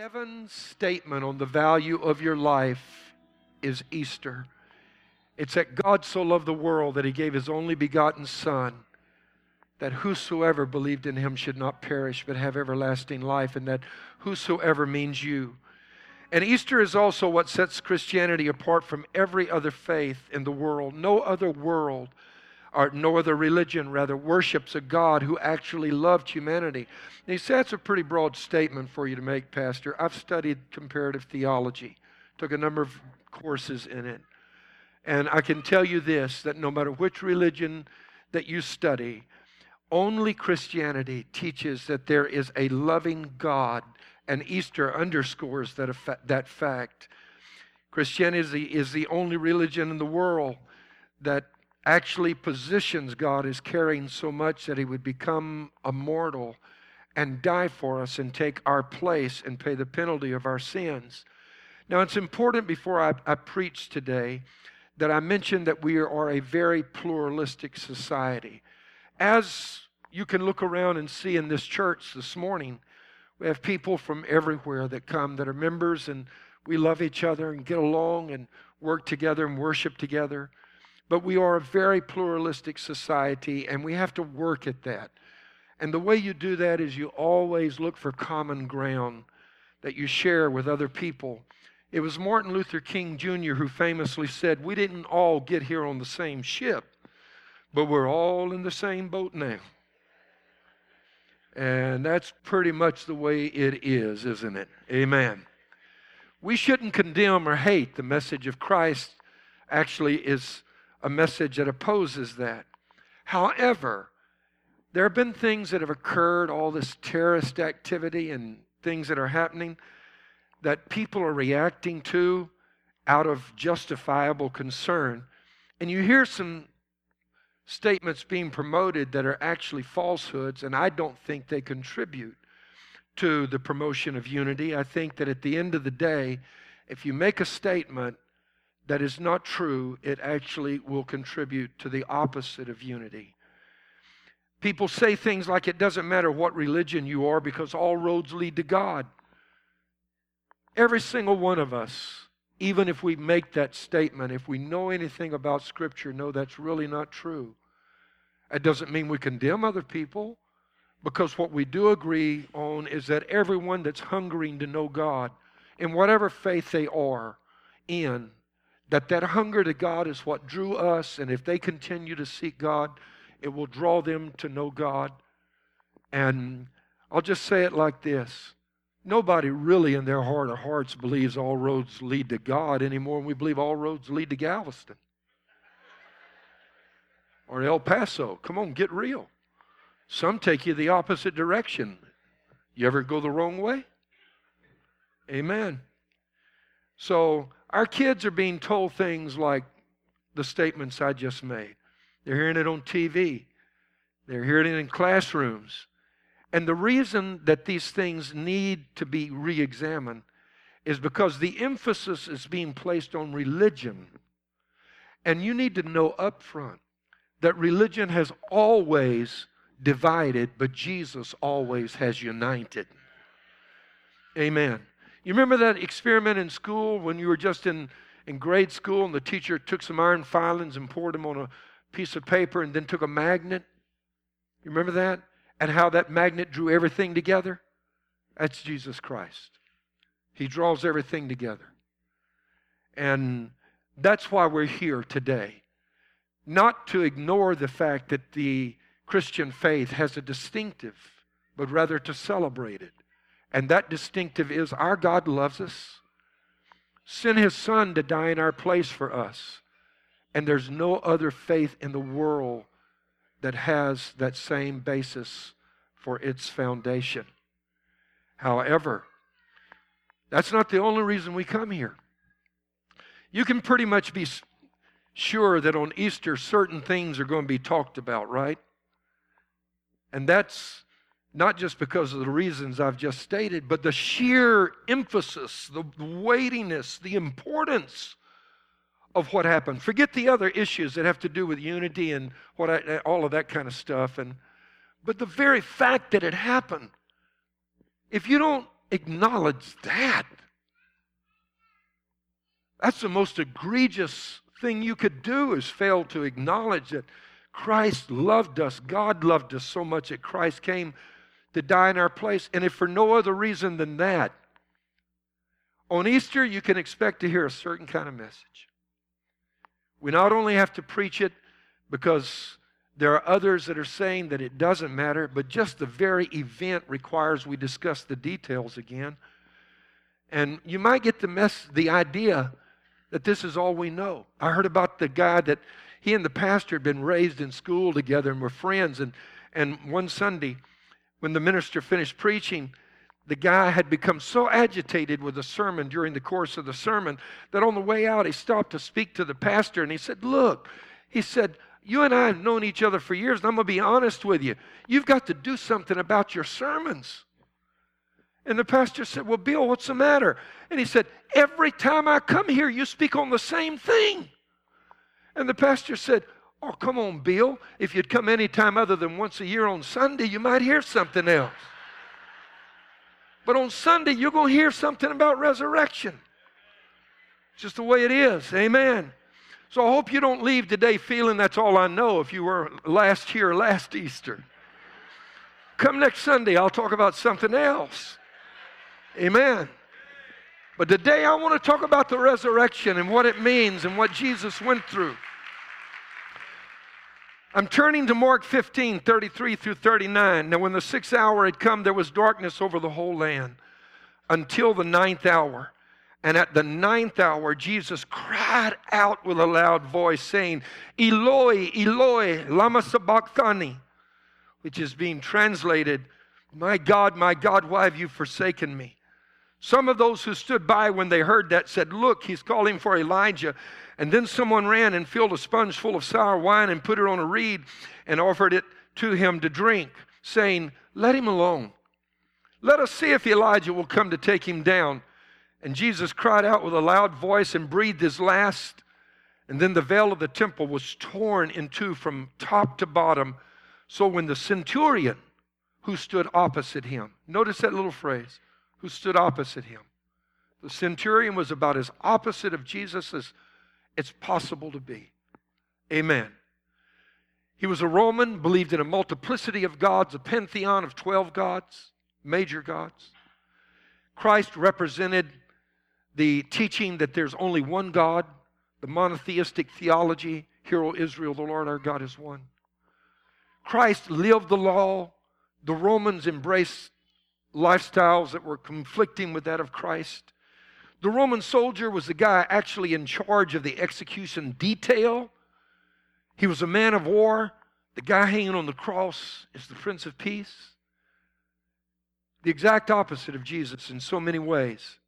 heaven's statement on the value of your life is Easter. It's that God so loved the world that he gave his only begotten Son, that whosoever believed in him should not perish but have everlasting life, and that whosoever means you. And Easter is also what sets Christianity apart from every other faith in the world. No other world or no other religion, rather, worships a God who actually loved humanity. And he said, That's a pretty broad statement for you to make, Pastor. I've studied comparative theology, took a number of courses in it. And I can tell you this that no matter which religion that you study, only Christianity teaches that there is a loving God, and Easter underscores that, that fact. Christianity is the only religion in the world that actually positions God as caring so much that he would become a mortal and die for us and take our place and pay the penalty of our sins. Now, it's important before I, I preach today that I mention that we are a very pluralistic society. As you can look around and see in this church this morning, we have people from everywhere that come that are members, and we love each other and get along and work together and worship together. But we are a very pluralistic society, and we have to work at that. And the way you do that is you always look for common ground that you share with other people. It was Martin Luther King Jr. who famously said, We didn't all get here on the same ship, but we're all in the same boat now. And that's pretty much the way it is, isn't it? Amen. We shouldn't condemn or hate. The message of Christ actually is a message that opposes that. However, there have been things that have occurred, all this terrorist activity and things that are happening that people are reacting to out of justifiable concern. And you hear some statements being promoted that are actually falsehoods, and I don't think they contribute to the promotion of unity. I think that at the end of the day, if you make a statement that is not true, it actually will contribute to the opposite of unity. People say things like it doesn't matter what religion you are because all roads lead to God. Every single one of us, even if we make that statement, if we know anything about Scripture, know that's really not true. It doesn't mean we condemn other people because what we do agree on is that everyone that's hungering to know God, in whatever faith they are in, that that hunger to God is what drew us, and if they continue to seek God, it will draw them to know God. And I'll just say it like this nobody really in their heart of hearts believes all roads lead to God anymore, and we believe all roads lead to Galveston or El Paso. Come on, get real. Some take you the opposite direction. You ever go the wrong way? Amen. So, our kids are being told things like the statements I just made. They're hearing it on TV, they're hearing it in classrooms. And the reason that these things need to be re examined is because the emphasis is being placed on religion. And you need to know up front that religion has always divided, but Jesus always has united. Amen. You remember that experiment in school when you were just in, in grade school and the teacher took some iron filings and poured them on a piece of paper and then took a magnet? You remember that? And how that magnet drew everything together? That's Jesus Christ. He draws everything together. And that's why we're here today. Not to ignore the fact that the Christian faith has a distinctive, but rather to celebrate it. And that distinctive is our God loves us, sent his son to die in our place for us. And there's no other faith in the world that has that same basis for its foundation. However, that's not the only reason we come here. You can pretty much be sure that on Easter certain things are going to be talked about, right? And that's not just because of the reasons I've just stated, but the sheer emphasis, the weightiness, the importance of what happened. Forget the other issues that have to do with unity and what I, all of that kind of stuff. And but the very fact that it happened, if you don't acknowledge that. That's the most egregious thing you could do is fail to acknowledge that Christ loved us. God loved us so much that Christ came to die in our place. And if for no other reason than that, on Easter, you can expect to hear a certain kind of message. We not only have to preach it because there are others that are saying that it doesn't matter, but just the very event requires we discuss the details again. And you might get the mess, the idea that this is all we know. I heard about the guy that he and the pastor had been raised in school together and were friends. And, and one Sunday, when the minister finished preaching, the guy had become so agitated with the sermon during the course of the sermon that on the way out he stopped to speak to the pastor and he said, Look, he said, you and I have known each other for years, and I'm going to be honest with you. You've got to do something about your sermons. And the pastor said, Well, Bill, what's the matter? And he said, Every time I come here, you speak on the same thing. And the pastor said, Oh, come on, Bill. If you'd come any time other than once a year on Sunday, you might hear something else. But on Sunday, you're going to hear something about resurrection. It's just the way it is. Amen. So I hope you don't leave today feeling that's all I know if you were last here last Easter. Come next Sunday, I'll talk about something else. Amen. But today I want to talk about the resurrection and what it means and what Jesus went through. I'm turning to Mark 15, 33 through 39. Now, when the sixth hour had come, there was darkness over the whole land until the ninth hour. And at the ninth hour, Jesus cried out with a loud voice, saying, Eloi, Eloi, lama sabachthani, which is being translated, My God, my God, why have you forsaken me? Some of those who stood by when they heard that said, Look, he's calling for Elijah. And then someone ran and filled a sponge full of sour wine and put it on a reed and offered it to him to drink, saying, Let him alone. Let us see if Elijah will come to take him down. And Jesus cried out with a loud voice and breathed his last. And then the veil of the temple was torn in two from top to bottom. So when the centurion who stood opposite him, notice that little phrase, who stood opposite him. The centurion was about as opposite of Jesus as it's possible to be. Amen. He was a Roman, believed in a multiplicity of gods, a pantheon of 12 gods, major gods. Christ represented the teaching that there's only one God, the monotheistic theology, Hear, O Israel, the Lord our God is one. Christ lived the law. The Romans embraced lifestyles that were conflicting with that of Christ. The Roman soldier was the guy actually in charge of the execution detail. He was a man of war. The guy hanging on the cross is the Prince of Peace. The exact opposite of Jesus in so many ways.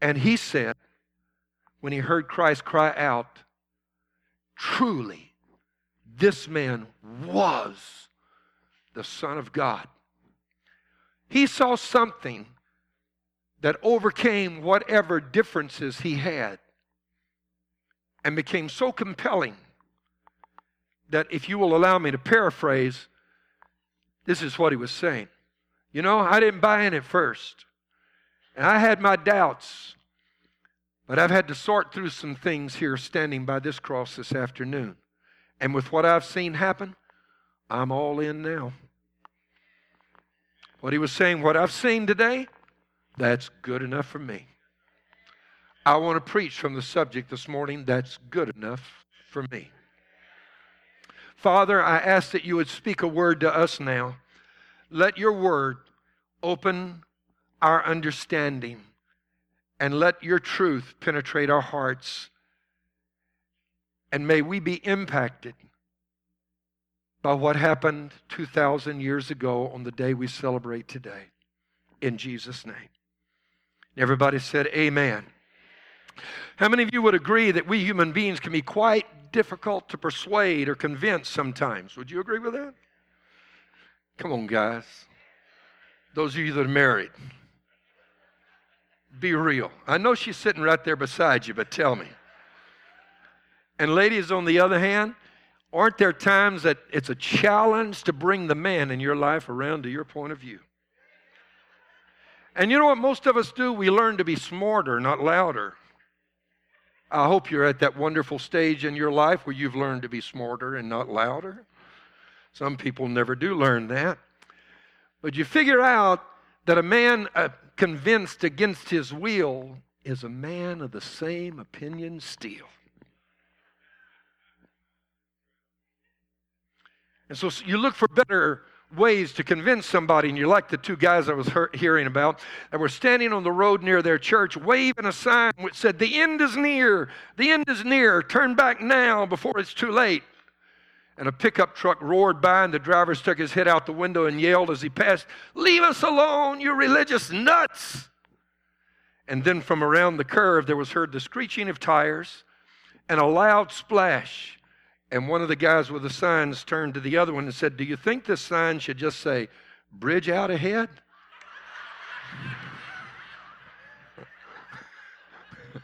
And he said, when he heard Christ cry out, Truly, this man was the Son of God. He saw something that overcame whatever differences he had and became so compelling that, if you will allow me to paraphrase, this is what he was saying. You know, I didn't buy in at first, and I had my doubts, but I've had to sort through some things here standing by this cross this afternoon. And with what I've seen happen, I'm all in now. What he was saying, what I've seen today, that's good enough for me. I want to preach from the subject this morning, that's good enough for me. Father, I ask that you would speak a word to us now. Let your word open our understanding and let your truth penetrate our hearts. And may we be impacted by what happened 2,000 years ago on the day we celebrate today. In Jesus' name. Everybody said, Amen. How many of you would agree that we human beings can be quite difficult to persuade or convince sometimes? Would you agree with that? Come on, guys. Those of you that are married, be real. I know she's sitting right there beside you, but tell me. And ladies, on the other hand, Aren't there times that it's a challenge to bring the man in your life around to your point of view? And you know what most of us do? We learn to be smarter, not louder. I hope you're at that wonderful stage in your life where you've learned to be smarter and not louder. Some people never do learn that. But you figure out that a man uh, convinced against his will is a man of the same opinion still. And so you look for better ways to convince somebody, and you're like the two guys I was hearing about that were standing on the road near their church, waving a sign which said, The end is near, the end is near, turn back now before it's too late. And a pickup truck roared by, and the driver stuck his head out the window and yelled as he passed, Leave us alone, you religious nuts! And then from around the curve, there was heard the screeching of tires and a loud splash and one of the guys with the signs turned to the other one and said, Do you think this sign should just say, bridge out ahead?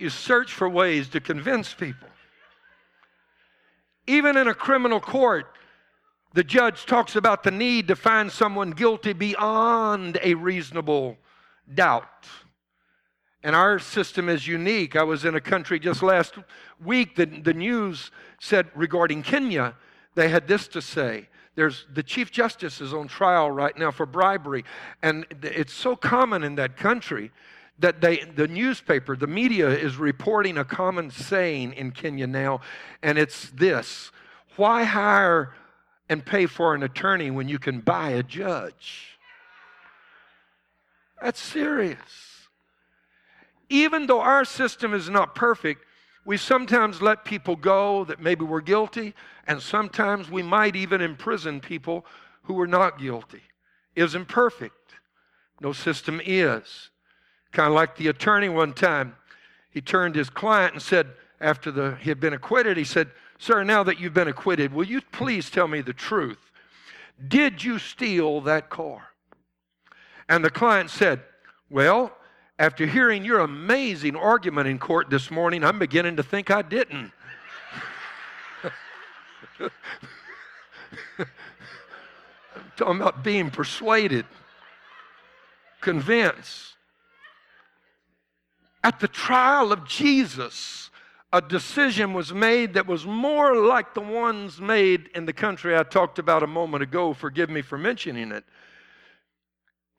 you search for ways to convince people. Even in a criminal court, the judge talks about the need to find someone guilty beyond a reasonable doubt. And our system is unique. I was in a country just last week that the news said regarding Kenya, they had this to say. There's the Chief Justice is on trial right now for bribery. And it's so common in that country that they, the newspaper, the media is reporting a common saying in Kenya now, and it's this Why hire and pay for an attorney when you can buy a judge? That's serious even though our system is not perfect, we sometimes let people go that maybe were guilty, and sometimes we might even imprison people who were not guilty. Isn't perfect. No system is. Kind of like the attorney one time. He turned his client and said, after the, he had been acquitted, he said, Sir, now that you've been acquitted, will you please tell me the truth? Did you steal that car? And the client said, Well, after hearing your amazing argument in court this morning, I'm beginning to think I didn't. I'm talking about being persuaded, convinced. At the trial of Jesus, a decision was made that was more like the ones made in the country I talked about a moment ago. Forgive me for mentioning it.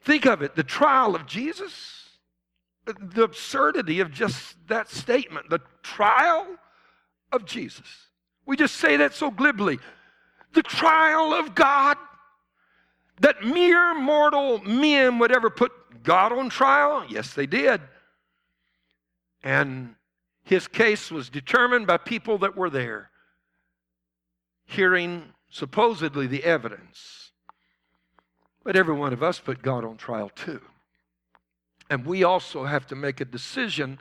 Think of it the trial of Jesus the absurdity of just that statement, the trial of Jesus. We just say that so glibly. The trial of God. That mere mortal men would ever put God on trial? Yes, they did. And his case was determined by people that were there, hearing supposedly the evidence. But every one of us put God on trial too. And we also have to make a decision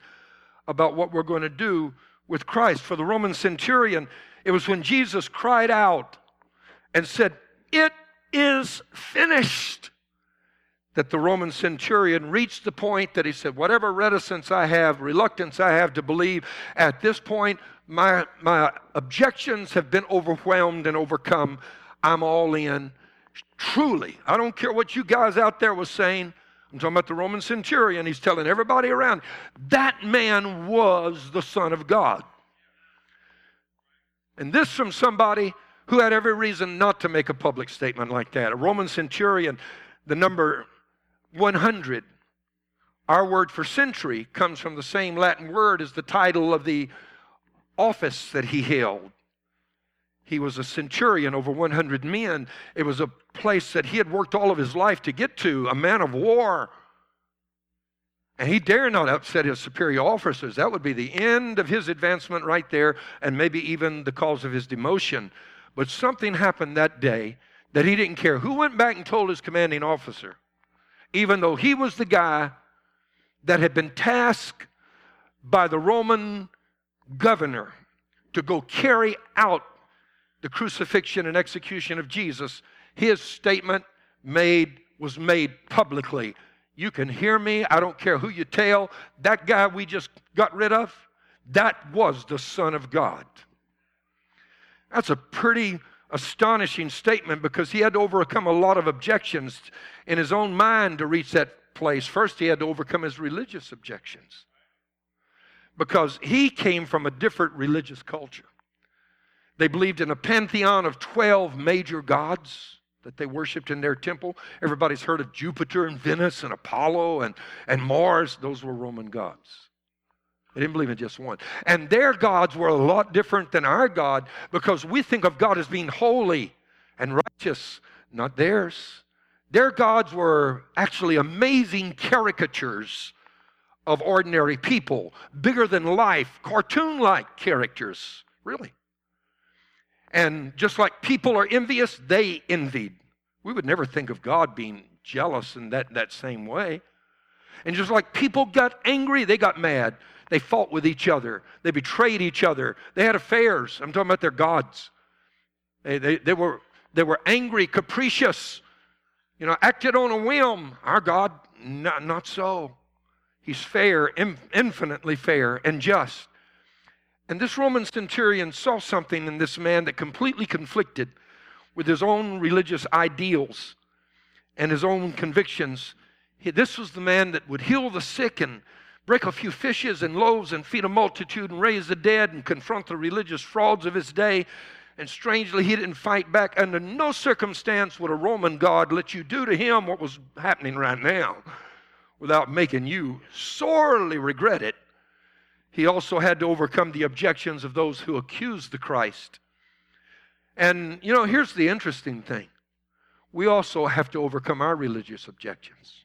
about what we're going to do with Christ. For the Roman centurion, it was when Jesus cried out and said, It is finished, that the Roman centurion reached the point that he said, Whatever reticence I have, reluctance I have to believe, at this point, my, my objections have been overwhelmed and overcome. I'm all in. Truly, I don't care what you guys out there was saying. I'm talking about the Roman centurion. He's telling everybody around that man was the Son of God. And this from somebody who had every reason not to make a public statement like that. A Roman centurion, the number 100. Our word for century comes from the same Latin word as the title of the office that he held. He was a centurion over 100 men. It was a place that he had worked all of his life to get to, a man of war. And he dare not upset his superior officers. That would be the end of his advancement right there, and maybe even the cause of his demotion. But something happened that day that he didn't care. Who went back and told his commanding officer? Even though he was the guy that had been tasked by the Roman governor to go carry out the crucifixion and execution of Jesus, his statement made was made publicly. You can hear me. I don't care who you tell. That guy we just got rid of, that was the Son of God. That's a pretty astonishing statement because he had to overcome a lot of objections in his own mind to reach that place. First, he had to overcome his religious objections because he came from a different religious culture. They believed in a pantheon of 12 major gods that they worshiped in their temple. Everybody's heard of Jupiter and Venus and Apollo and, and Mars. Those were Roman gods. They didn't believe in just one. And their gods were a lot different than our God because we think of God as being holy and righteous, not theirs. Their gods were actually amazing caricatures of ordinary people, bigger than life, cartoon like characters, really. And just like people are envious, they envied. We would never think of God being jealous in that, that same way. And just like people got angry, they got mad. They fought with each other. They betrayed each other. They had affairs. I'm talking about their gods. They, they, they, were, they were angry, capricious, you know, acted on a whim. Our God, not, not so. He's fair, infinitely fair and just. And this Roman centurion saw something in this man that completely conflicted with his own religious ideals and his own convictions. This was the man that would heal the sick and break a few fishes and loaves and feed a multitude and raise the dead and confront the religious frauds of his day. And strangely, he didn't fight back. Under no circumstance would a Roman God let you do to him what was happening right now without making you sorely regret it. He also had to overcome the objections of those who accused the Christ. And, you know, here's the interesting thing. We also have to overcome our religious objections.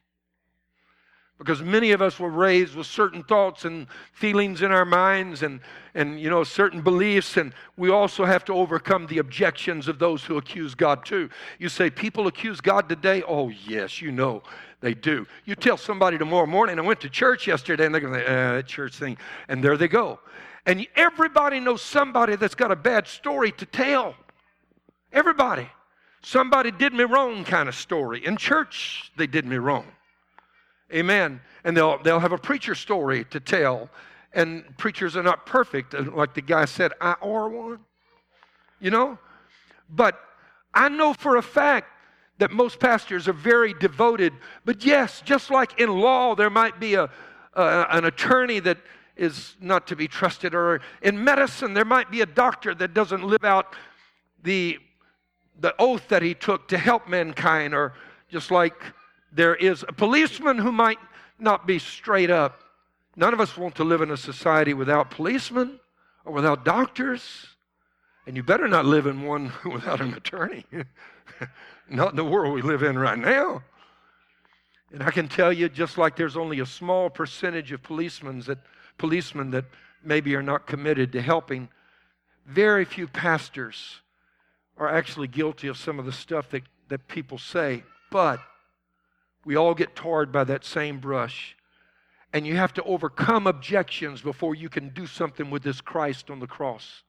Because many of us were raised with certain thoughts and feelings in our minds and, and you know certain beliefs. And we also have to overcome the objections of those who accuse god too. You say people accuse god today? Oh yes you know they do you tell somebody tomorrow morning i went to church yesterday and they're going to say uh, that church thing and there they go and everybody knows somebody that's got a bad story to tell everybody somebody did me wrong kind of story in church they did me wrong Amen. And they'll, they'll have a preacher story to tell. And preachers are not perfect, like the guy said, I are one. You know? But I know for a fact that most pastors are very devoted. But yes, just like in law, there might be a, a, an attorney that is not to be trusted, or in medicine, there might be a doctor that doesn't live out the, the oath that he took to help mankind, or just like there is a policeman who might not be straight up. None of us want to live in a society without policemen or without doctors. And you better not live in one without an attorney. not in the world we live in right now. And I can tell you, just like there's only a small percentage of policemen that policemen that maybe are not committed to helping, very few pastors are actually guilty of some of the stuff that, that people say. But we all get tarred by that same brush. And you have to overcome objections before you can do something with this Christ on the cross.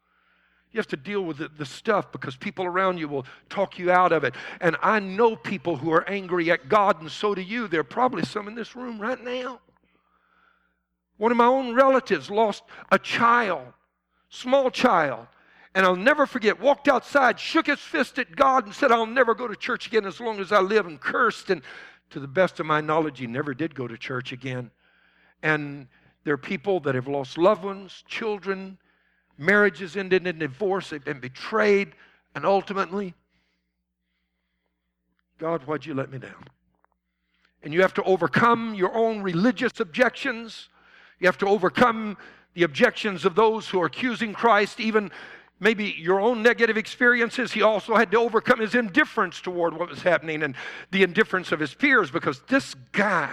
You have to deal with the, the, stuff because people around you will talk you out of it. And I know people who are angry at God, and so do you. There are probably some in this room right now. One of my own relatives lost a child, small child. And I'll never forget, walked outside, shook his fist at God, and said, I'll never go to church again as long as I live, and cursed. And to the best of my knowledge, he never did go to church again. And there are people that have lost loved ones, children, marriages ended in divorce, they've been betrayed, and ultimately, God, why'd you let me down? And you have to overcome your own religious objections. You have to overcome the objections of those who are accusing Christ, even maybe your own negative experiences. He also had to overcome his indifference toward what was happening and the indifference of his peers because this guy,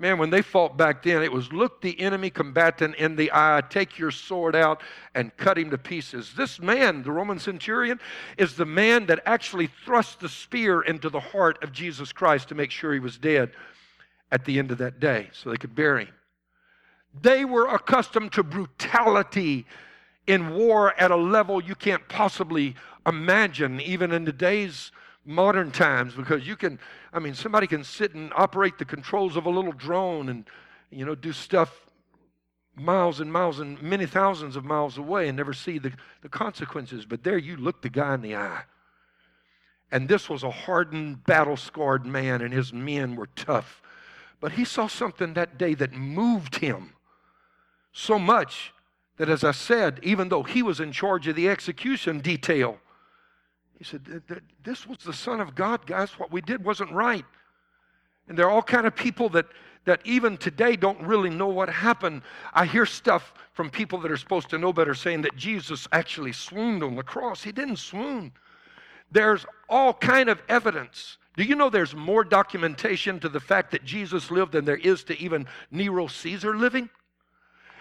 man, when they fought back then, it was look the enemy combatant in the eye, take your sword out and cut him to pieces. This man, the Roman centurion, is the man that actually thrust the spear into the heart of Jesus Christ to make sure he was dead at the end of that day so they could bury him. They were accustomed to brutality in war at a level you can't possibly imagine, even in the today's modern times, because you can, I mean, somebody can sit and operate the controls of a little drone and, you know, do stuff miles and miles and many thousands of miles away and never see the, the consequences. But there you look the guy in the eye. And this was a hardened, battle scarred man, and his men were tough. But he saw something that day that moved him so much that, as I said, even though he was in charge of the execution detail, he said, This was the Son of God, guys. What we did wasn't right. And there are all kind of people that that even today don't really know what happened. I hear stuff from people that are supposed to know better saying that Jesus actually swooned on the cross. He didn't swoon. There's all kind of evidence. Do you know there's more documentation to the fact that Jesus lived than there is to even Nero Caesar living?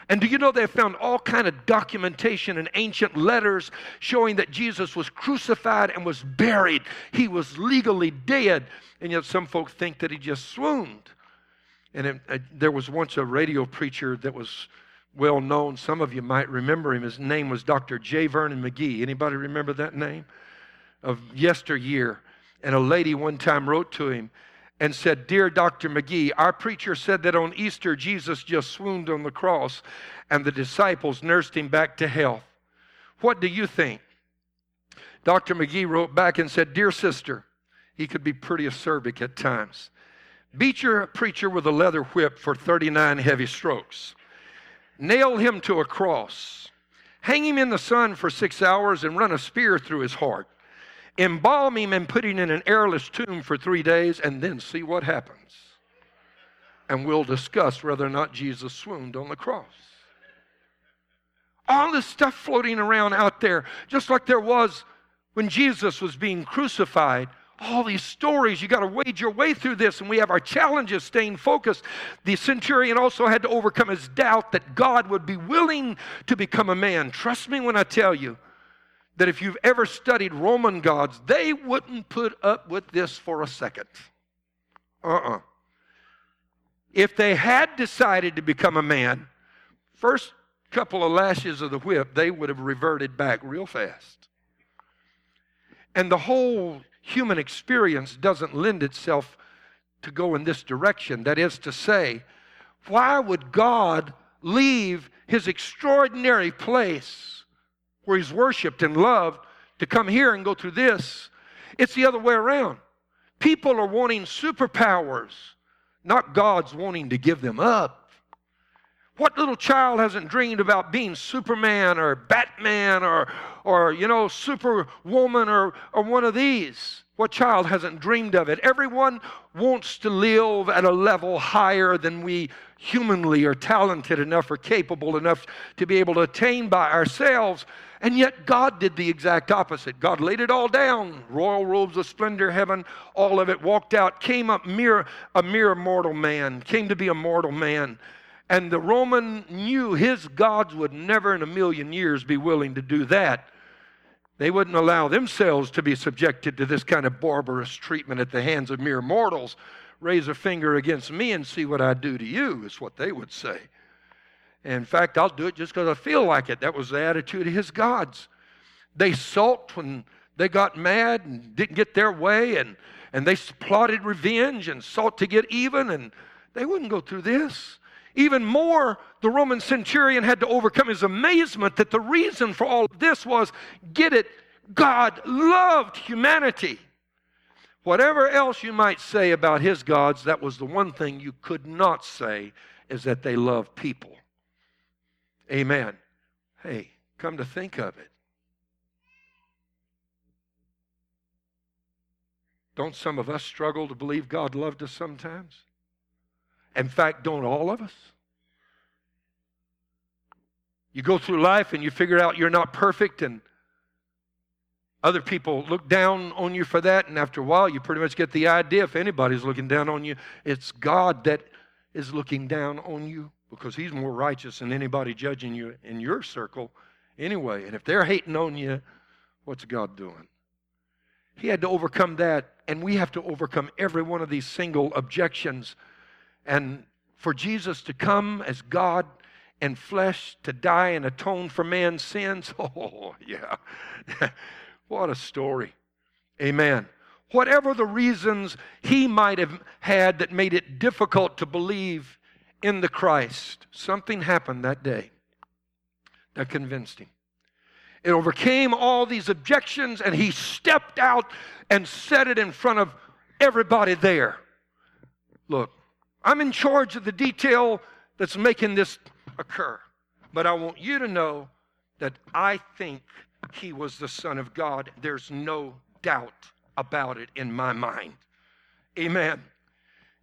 And do you know they have found all kind of documentation and ancient letters showing that Jesus was crucified and was buried. He was legally dead. And yet some folks think that he just swooned. And it, uh, there was once a radio preacher that was well known. Some of you might remember him. His name was Dr. J. Vernon McGee. Anybody remember that name? Of yesteryear. And a lady one time wrote to him and said, Dear Dr. McGee, our preacher said that on Easter Jesus just swooned on the cross and the disciples nursed him back to health. What do you think? Dr. McGee wrote back and said, Dear sister, he could be pretty acerbic at times. Beat your preacher with a leather whip for 39 heavy strokes. Nail him to a cross. Hang him in the sun for six hours and run a spear through his heart. Embalm him and put him in an airless tomb for three days and then see what happens. And we'll discuss whether or not Jesus swooned on the cross. All this stuff floating around out there, just like there was when Jesus was being crucified all these stories. You got to wade your way through this, and we have our challenges staying focused. The centurion also had to overcome his doubt that God would be willing to become a man. Trust me when I tell you that if you've ever studied Roman gods, they wouldn't put up with this for a second. Uh uh-uh. uh If they had decided to become a man, first couple of lashes of the whip, they would have reverted back real fast. And the whole human experience doesn't lend itself to go in this direction. That is to say, why would God leave his extraordinary place where he's worshiped and loved to come here and go through this? It's the other way around. People are wanting superpowers, not God's wanting to give them up. What little child hasn't dreamed about being Superman or Batman or, or you know, Superwoman or, or one of these? What child hasn't dreamed of it? Everyone wants to live at a level higher than we humanly are talented enough or capable enough to be able to attain by ourselves. And yet, God did the exact opposite. God laid it all down royal robes of splendor, heaven, all of it walked out, came up mere, a mere mortal man, came to be a mortal man. And the Roman knew his gods would never in a million years be willing to do that. They wouldn't allow themselves to be subjected to this kind of barbarous treatment at the hands of mere mortals. Raise a finger against me and see what I do to you, is what they would say. In fact, I'll do it just because I feel like it. That was the attitude of his gods. They sulked when they got mad and didn't get their way, and, and they plotted revenge and sought to get even, and they wouldn't go through this. Even more, the Roman centurion had to overcome his amazement that the reason for all of this was get it, God loved humanity. Whatever else you might say about his gods, that was the one thing you could not say is that they love people. Amen. Hey, come to think of it. Don't some of us struggle to believe God loved us sometimes? In fact, don't all of us? You go through life and you figure out you're not perfect, and other people look down on you for that. And after a while, you pretty much get the idea if anybody's looking down on you, it's God that is looking down on you because He's more righteous than anybody judging you in your circle anyway. And if they're hating on you, what's God doing? He had to overcome that, and we have to overcome every one of these single objections and for Jesus to come as God in flesh to die and atone for man's sins, oh, yeah. what a story. Amen. Whatever the reasons he might have had that made it difficult to believe in the Christ, something happened that day that convinced him. It overcame all these objections, and he stepped out and said it in front of everybody there. Look, I'm in charge of the detail that's making this occur, but I want you to know that I think he was the Son of God. There's no doubt about it in my mind. Amen.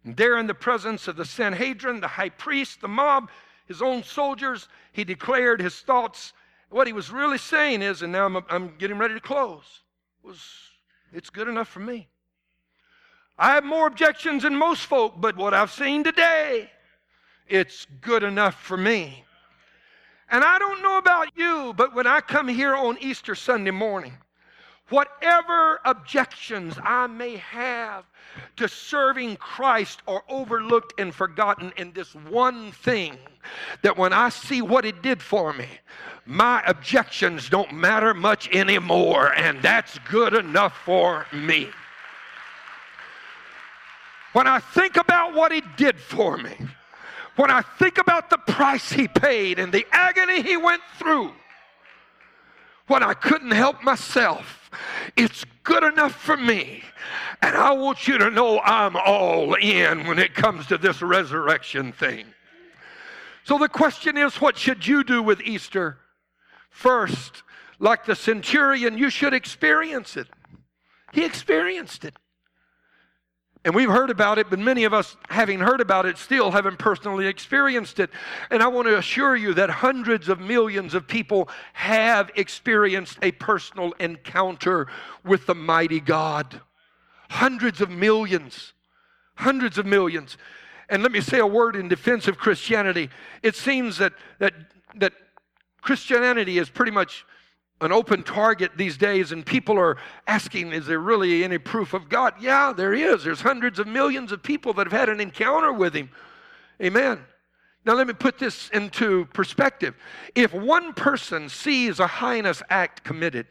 And there, in the presence of the Sanhedrin, the high priest, the mob, his own soldiers, he declared his thoughts. What he was really saying is, and now I'm, I'm getting ready to close, was it's good enough for me. I have more objections than most folk, but what I've seen today, it's good enough for me. And I don't know about you, but when I come here on Easter Sunday morning, whatever objections I may have to serving Christ are overlooked and forgotten in this one thing that when I see what it did for me, my objections don't matter much anymore, and that's good enough for me. When I think about what he did for me, when I think about the price he paid and the agony he went through, when I couldn't help myself, it's good enough for me. And I want you to know I'm all in when it comes to this resurrection thing. So the question is what should you do with Easter? First, like the centurion, you should experience it. He experienced it. And we've heard about it, but many of us, having heard about it, still haven't personally experienced it. And I want to assure you that hundreds of millions of people have experienced a personal encounter with the mighty God. Hundreds of millions. Hundreds of millions. And let me say a word in defense of Christianity. It seems that, that, that Christianity is pretty much an open target these days, and people are asking, is there really any proof of God? Yeah, there is. There's hundreds of millions of people that have had an encounter with Him. Amen. Now, let me put this into perspective. If one person sees a heinous act committed,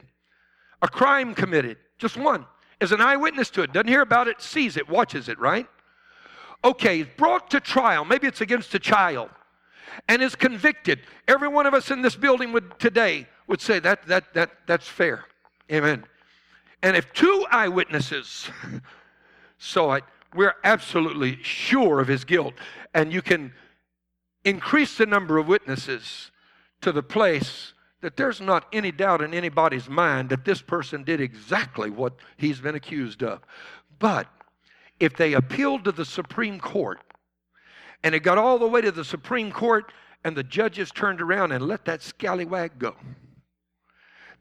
a crime committed, just one, is an eyewitness to it, doesn't hear about it, sees it, watches it, right? Okay, brought to trial, maybe it's against a child, and is convicted. Every one of us in this building would today would say that, that, that, that's fair. Amen. And if two eyewitnesses saw it, we're absolutely sure of his guilt. And you can increase the number of witnesses to the place that there's not any doubt in anybody's mind that this person did exactly what he's been accused of. But if they appealed to the Supreme Court and it got all the way to the Supreme Court and the judges turned around and let that scallywag go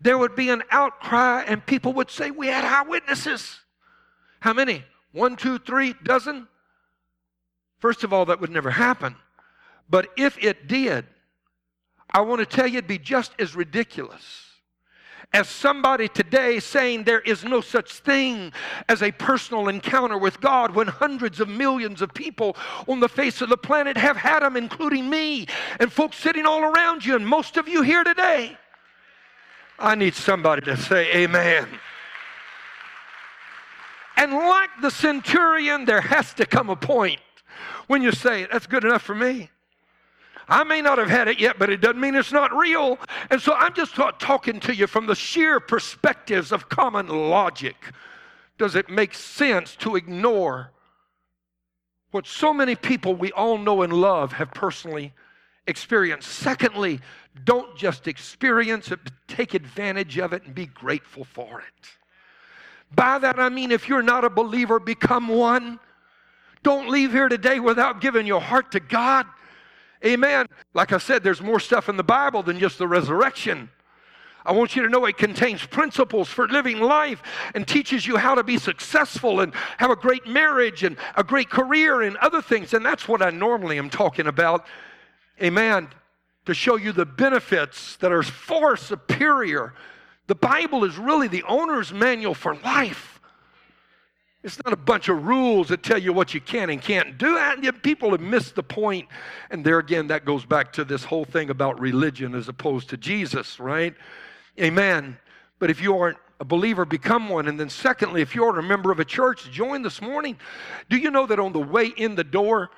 there would be an outcry and people would say, We had eyewitnesses. How many? One, two, three, dozen? First of all, that would never happen. But if it did, I want to tell you it'd be just as ridiculous as somebody today saying there is no such thing as a personal encounter with God when hundreds of millions of people on the face of the planet have had them, including me and folks sitting all around you, and most of you here today. I need somebody to say amen. And like the centurion, there has to come a point when you say, That's good enough for me. I may not have had it yet, but it doesn't mean it's not real. And so I'm just talking to you from the sheer perspectives of common logic. Does it make sense to ignore what so many people we all know and love have personally experienced? Secondly, don't just experience it, but take advantage of it and be grateful for it. By that I mean, if you're not a believer, become one. Don't leave here today without giving your heart to God. Amen. Like I said, there's more stuff in the Bible than just the resurrection. I want you to know it contains principles for living life and teaches you how to be successful and have a great marriage and a great career and other things. And that's what I normally am talking about. Amen to show you the benefits that are far superior. The Bible is really the owner's manual for life. It's not a bunch of rules that tell you what you can and can't do. People have missed the point. And there again, that goes back to this whole thing about religion as opposed to Jesus, right? Amen. But if you aren't a believer, become one. And then, secondly, if you're a member of a church, join this morning. Do you know that on the way in the door,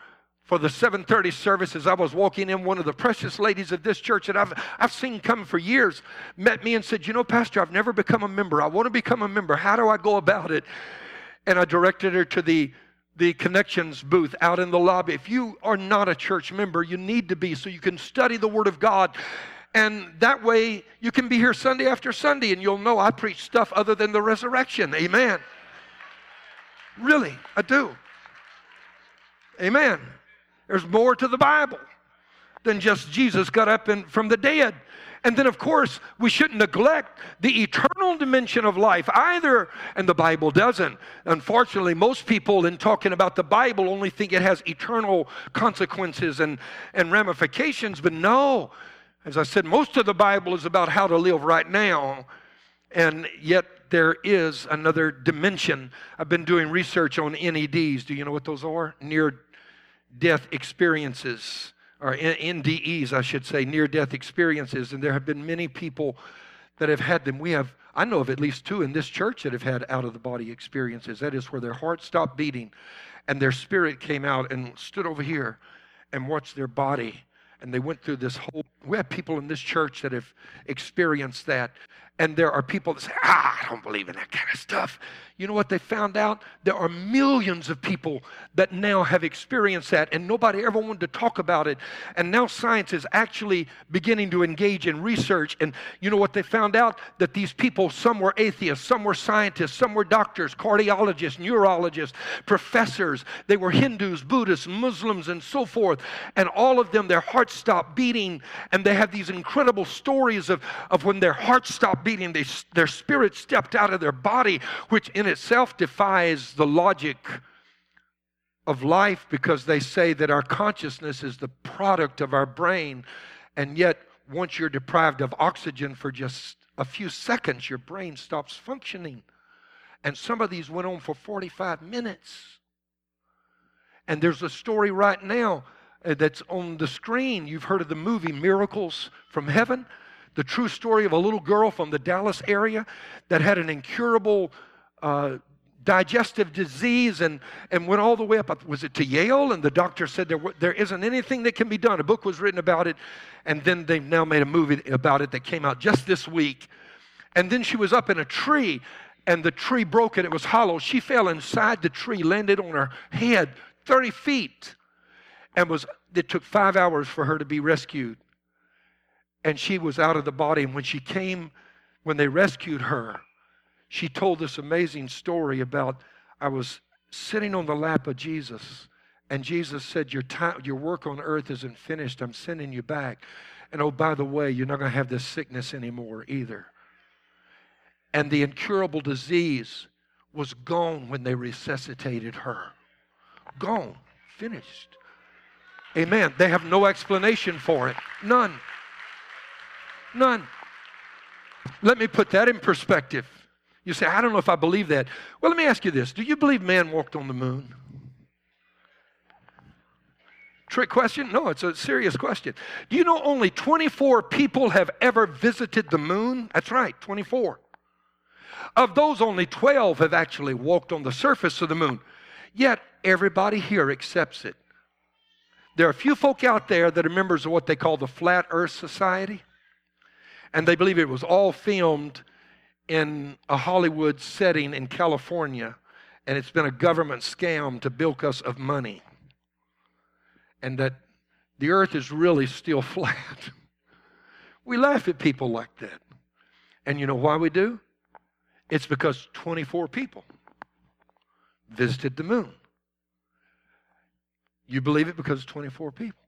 for the 7:30 service as I was walking in one of the precious ladies of this church that I've I've seen come for years met me and said, "You know, pastor, I've never become a member. I want to become a member. How do I go about it?" And I directed her to the the connections booth out in the lobby. If you are not a church member, you need to be so you can study the word of God. And that way you can be here Sunday after Sunday and you'll know I preach stuff other than the resurrection. Amen. Really, I do. Amen. There's more to the Bible than just Jesus got up in, from the dead. And then, of course, we shouldn't neglect the eternal dimension of life either, and the Bible doesn't. Unfortunately, most people, in talking about the Bible, only think it has eternal consequences and, and ramifications, but no. As I said, most of the Bible is about how to live right now, and yet there is another dimension. I've been doing research on NEDs. Do you know what those are? Near death experiences, or NDEs, I should say, near death experiences. And there have been many people that have had them. We have, I know of at least two in this church that have had out of the body experiences. That is where their heart stopped beating and their spirit came out and stood over here and watched their body. And they went through this whole, we have people in this church that have experienced that. And there are people that say, ah, I don't believe in that kind of stuff. You know what they found out? There are millions of people that now have experienced that, and nobody ever wanted to talk about it. And now science is actually beginning to engage in research. And you know what they found out? That these people, some were atheists, some were scientists, some were doctors, cardiologists, neurologists, professors. They were Hindus, Buddhists, Muslims, and so forth. And all of them, their hearts stopped beating, and they have these incredible stories of, of when their hearts stopped beating, they, their spirit stepped out of their body, which in itself defies the logic of life because they say that our consciousness is the product of our brain. And yet, once you're deprived of oxygen for just a few seconds, your brain stops functioning. And some of these went on for 45 minutes. And there's a story right now uh, that's on the screen. You've heard of the movie Miracles from Heaven, the true story of a little girl from the Dallas area that had an incurable uh, digestive disease and, and went all the way up. Was it to Yale? And the doctor said there, there isn't anything that can be done. A book was written about it, and then they've now made a movie about it that came out just this week. And then she was up in a tree, and the tree broke and it was hollow. She fell inside the tree, landed on her head 30 feet, and was it took five hours for her to be rescued. And she was out of the body. And when she came, when they rescued her, she told this amazing story about I was sitting on the lap of Jesus, and Jesus said, Your, time, your work on earth isn't finished. I'm sending you back. And oh, by the way, you're not going to have this sickness anymore either. And the incurable disease was gone when they resuscitated her. Gone. Finished. Amen. They have no explanation for it. None. None. Let me put that in perspective. You say, I don't know if I believe that. Well, let me ask you this Do you believe man walked on the moon? Trick question? No, it's a serious question. Do you know only 24 people have ever visited the moon? That's right, 24. Of those, only 12 have actually walked on the surface of the moon. Yet, everybody here accepts it. There are a few folk out there that are members of what they call the Flat Earth Society, and they believe it was all filmed in a Hollywood setting in California, and it's been a government scam to bilk us of money. And that the earth is really still flat. we laugh at people like that. And you know why we do? It's because 24 people visited the moon. You believe it because 24 people.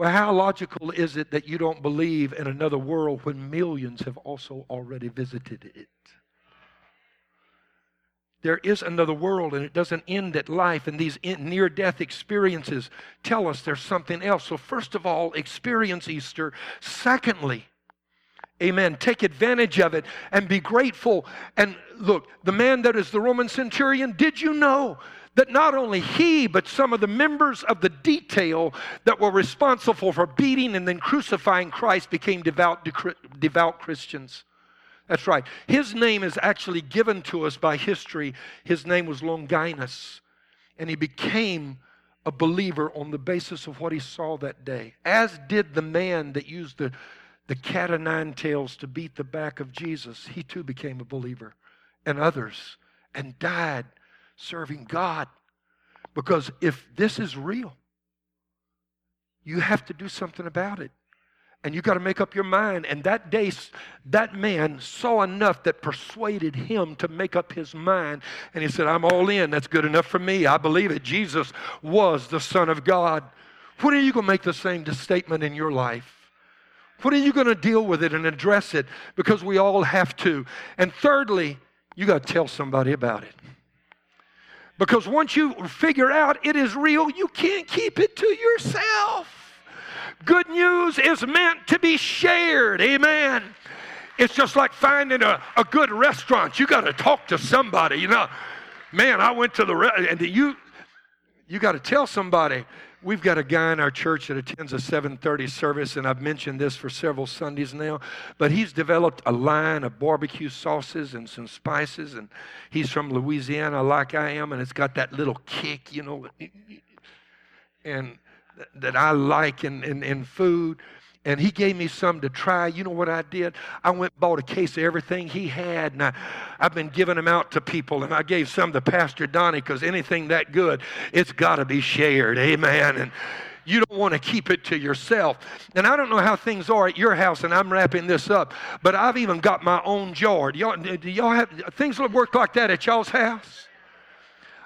Well, how logical is it that you don't believe in another world when millions have also already visited it? There is another world, and it doesn't end at life. And these near death experiences tell us there's something else. So, first of all, experience Easter. Secondly, Amen. Take advantage of it and be grateful. And look, the man that is the Roman centurion, did you know that not only he, but some of the members of the detail that were responsible for beating and then crucifying Christ became devout, devout Christians. That's right. His name is actually given to us by history. His name was Longinus, and he became a believer on the basis of what he saw that day, as did the man that used the, the cat o' nine tails to beat the back of Jesus. He too became a believer, and others, and died serving God. Because if this is real, you have to do something about it. And you got to make up your mind. And that day, that man saw enough that persuaded him to make up his mind. And he said, I'm all in. That's good enough for me. I believe it. Jesus was the Son of God. When are you going to make the same statement in your life? When are you going to deal with it and address it? Because we all have to. And thirdly, you got to tell somebody about it. Because once you figure out it is real, you can't keep it to yourself. Good news is meant to be shared. Amen. It's just like finding a, a good restaurant. You got to talk to somebody. You know, man, I went to the re- and you you got to tell somebody. We've got a guy in our church that attends a 7:30 service, and I've mentioned this for several Sundays now. But he's developed a line of barbecue sauces and some spices, and he's from Louisiana, like I am, and it's got that little kick, you know. And that I like in, in, in food. And he gave me some to try. You know what I did? I went bought a case of everything he had, and I, I've been giving them out to people. And I gave some to Pastor Donnie because anything that good, it's got to be shared. Amen. And you don't want to keep it to yourself. And I don't know how things are at your house, and I'm wrapping this up, but I've even got my own jar. Do y'all, do y'all have things that work like that at y'all's house?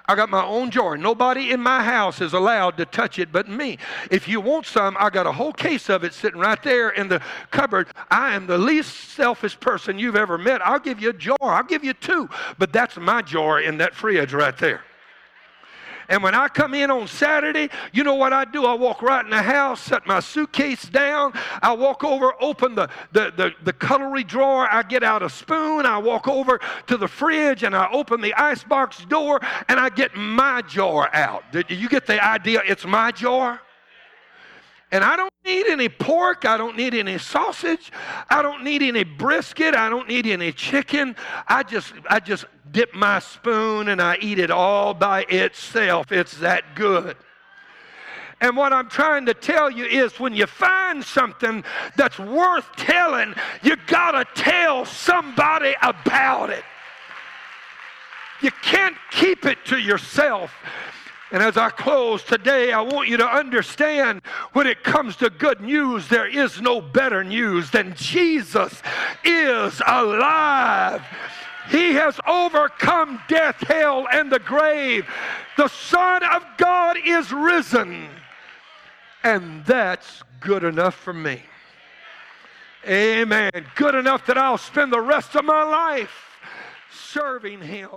I got my own jar. Nobody in my house is allowed to touch it but me. If you want some, I got a whole case of it sitting right there in the cupboard. I am the least selfish person you've ever met. I'll give you a jar. I'll give you two. But that's my jar in that fridge right there. And when I come in on Saturday, you know what I do? I walk right in the house, set my suitcase down. I walk over, open the, the, the, the cutlery drawer. I get out a spoon. I walk over to the fridge and I open the icebox door and I get my jar out. Did you get the idea? It's my jar. And I don't need any pork. I don't need any sausage. I don't need any brisket. I don't need any chicken. I just, I just dip my spoon and I eat it all by itself. It's that good. And what I'm trying to tell you is when you find something that's worth telling, you got to tell somebody about it. You can't keep it to yourself. And as I close today, I want you to understand when it comes to good news, there is no better news than Jesus is alive. He has overcome death, hell, and the grave. The Son of God is risen. And that's good enough for me. Amen. Good enough that I'll spend the rest of my life serving Him.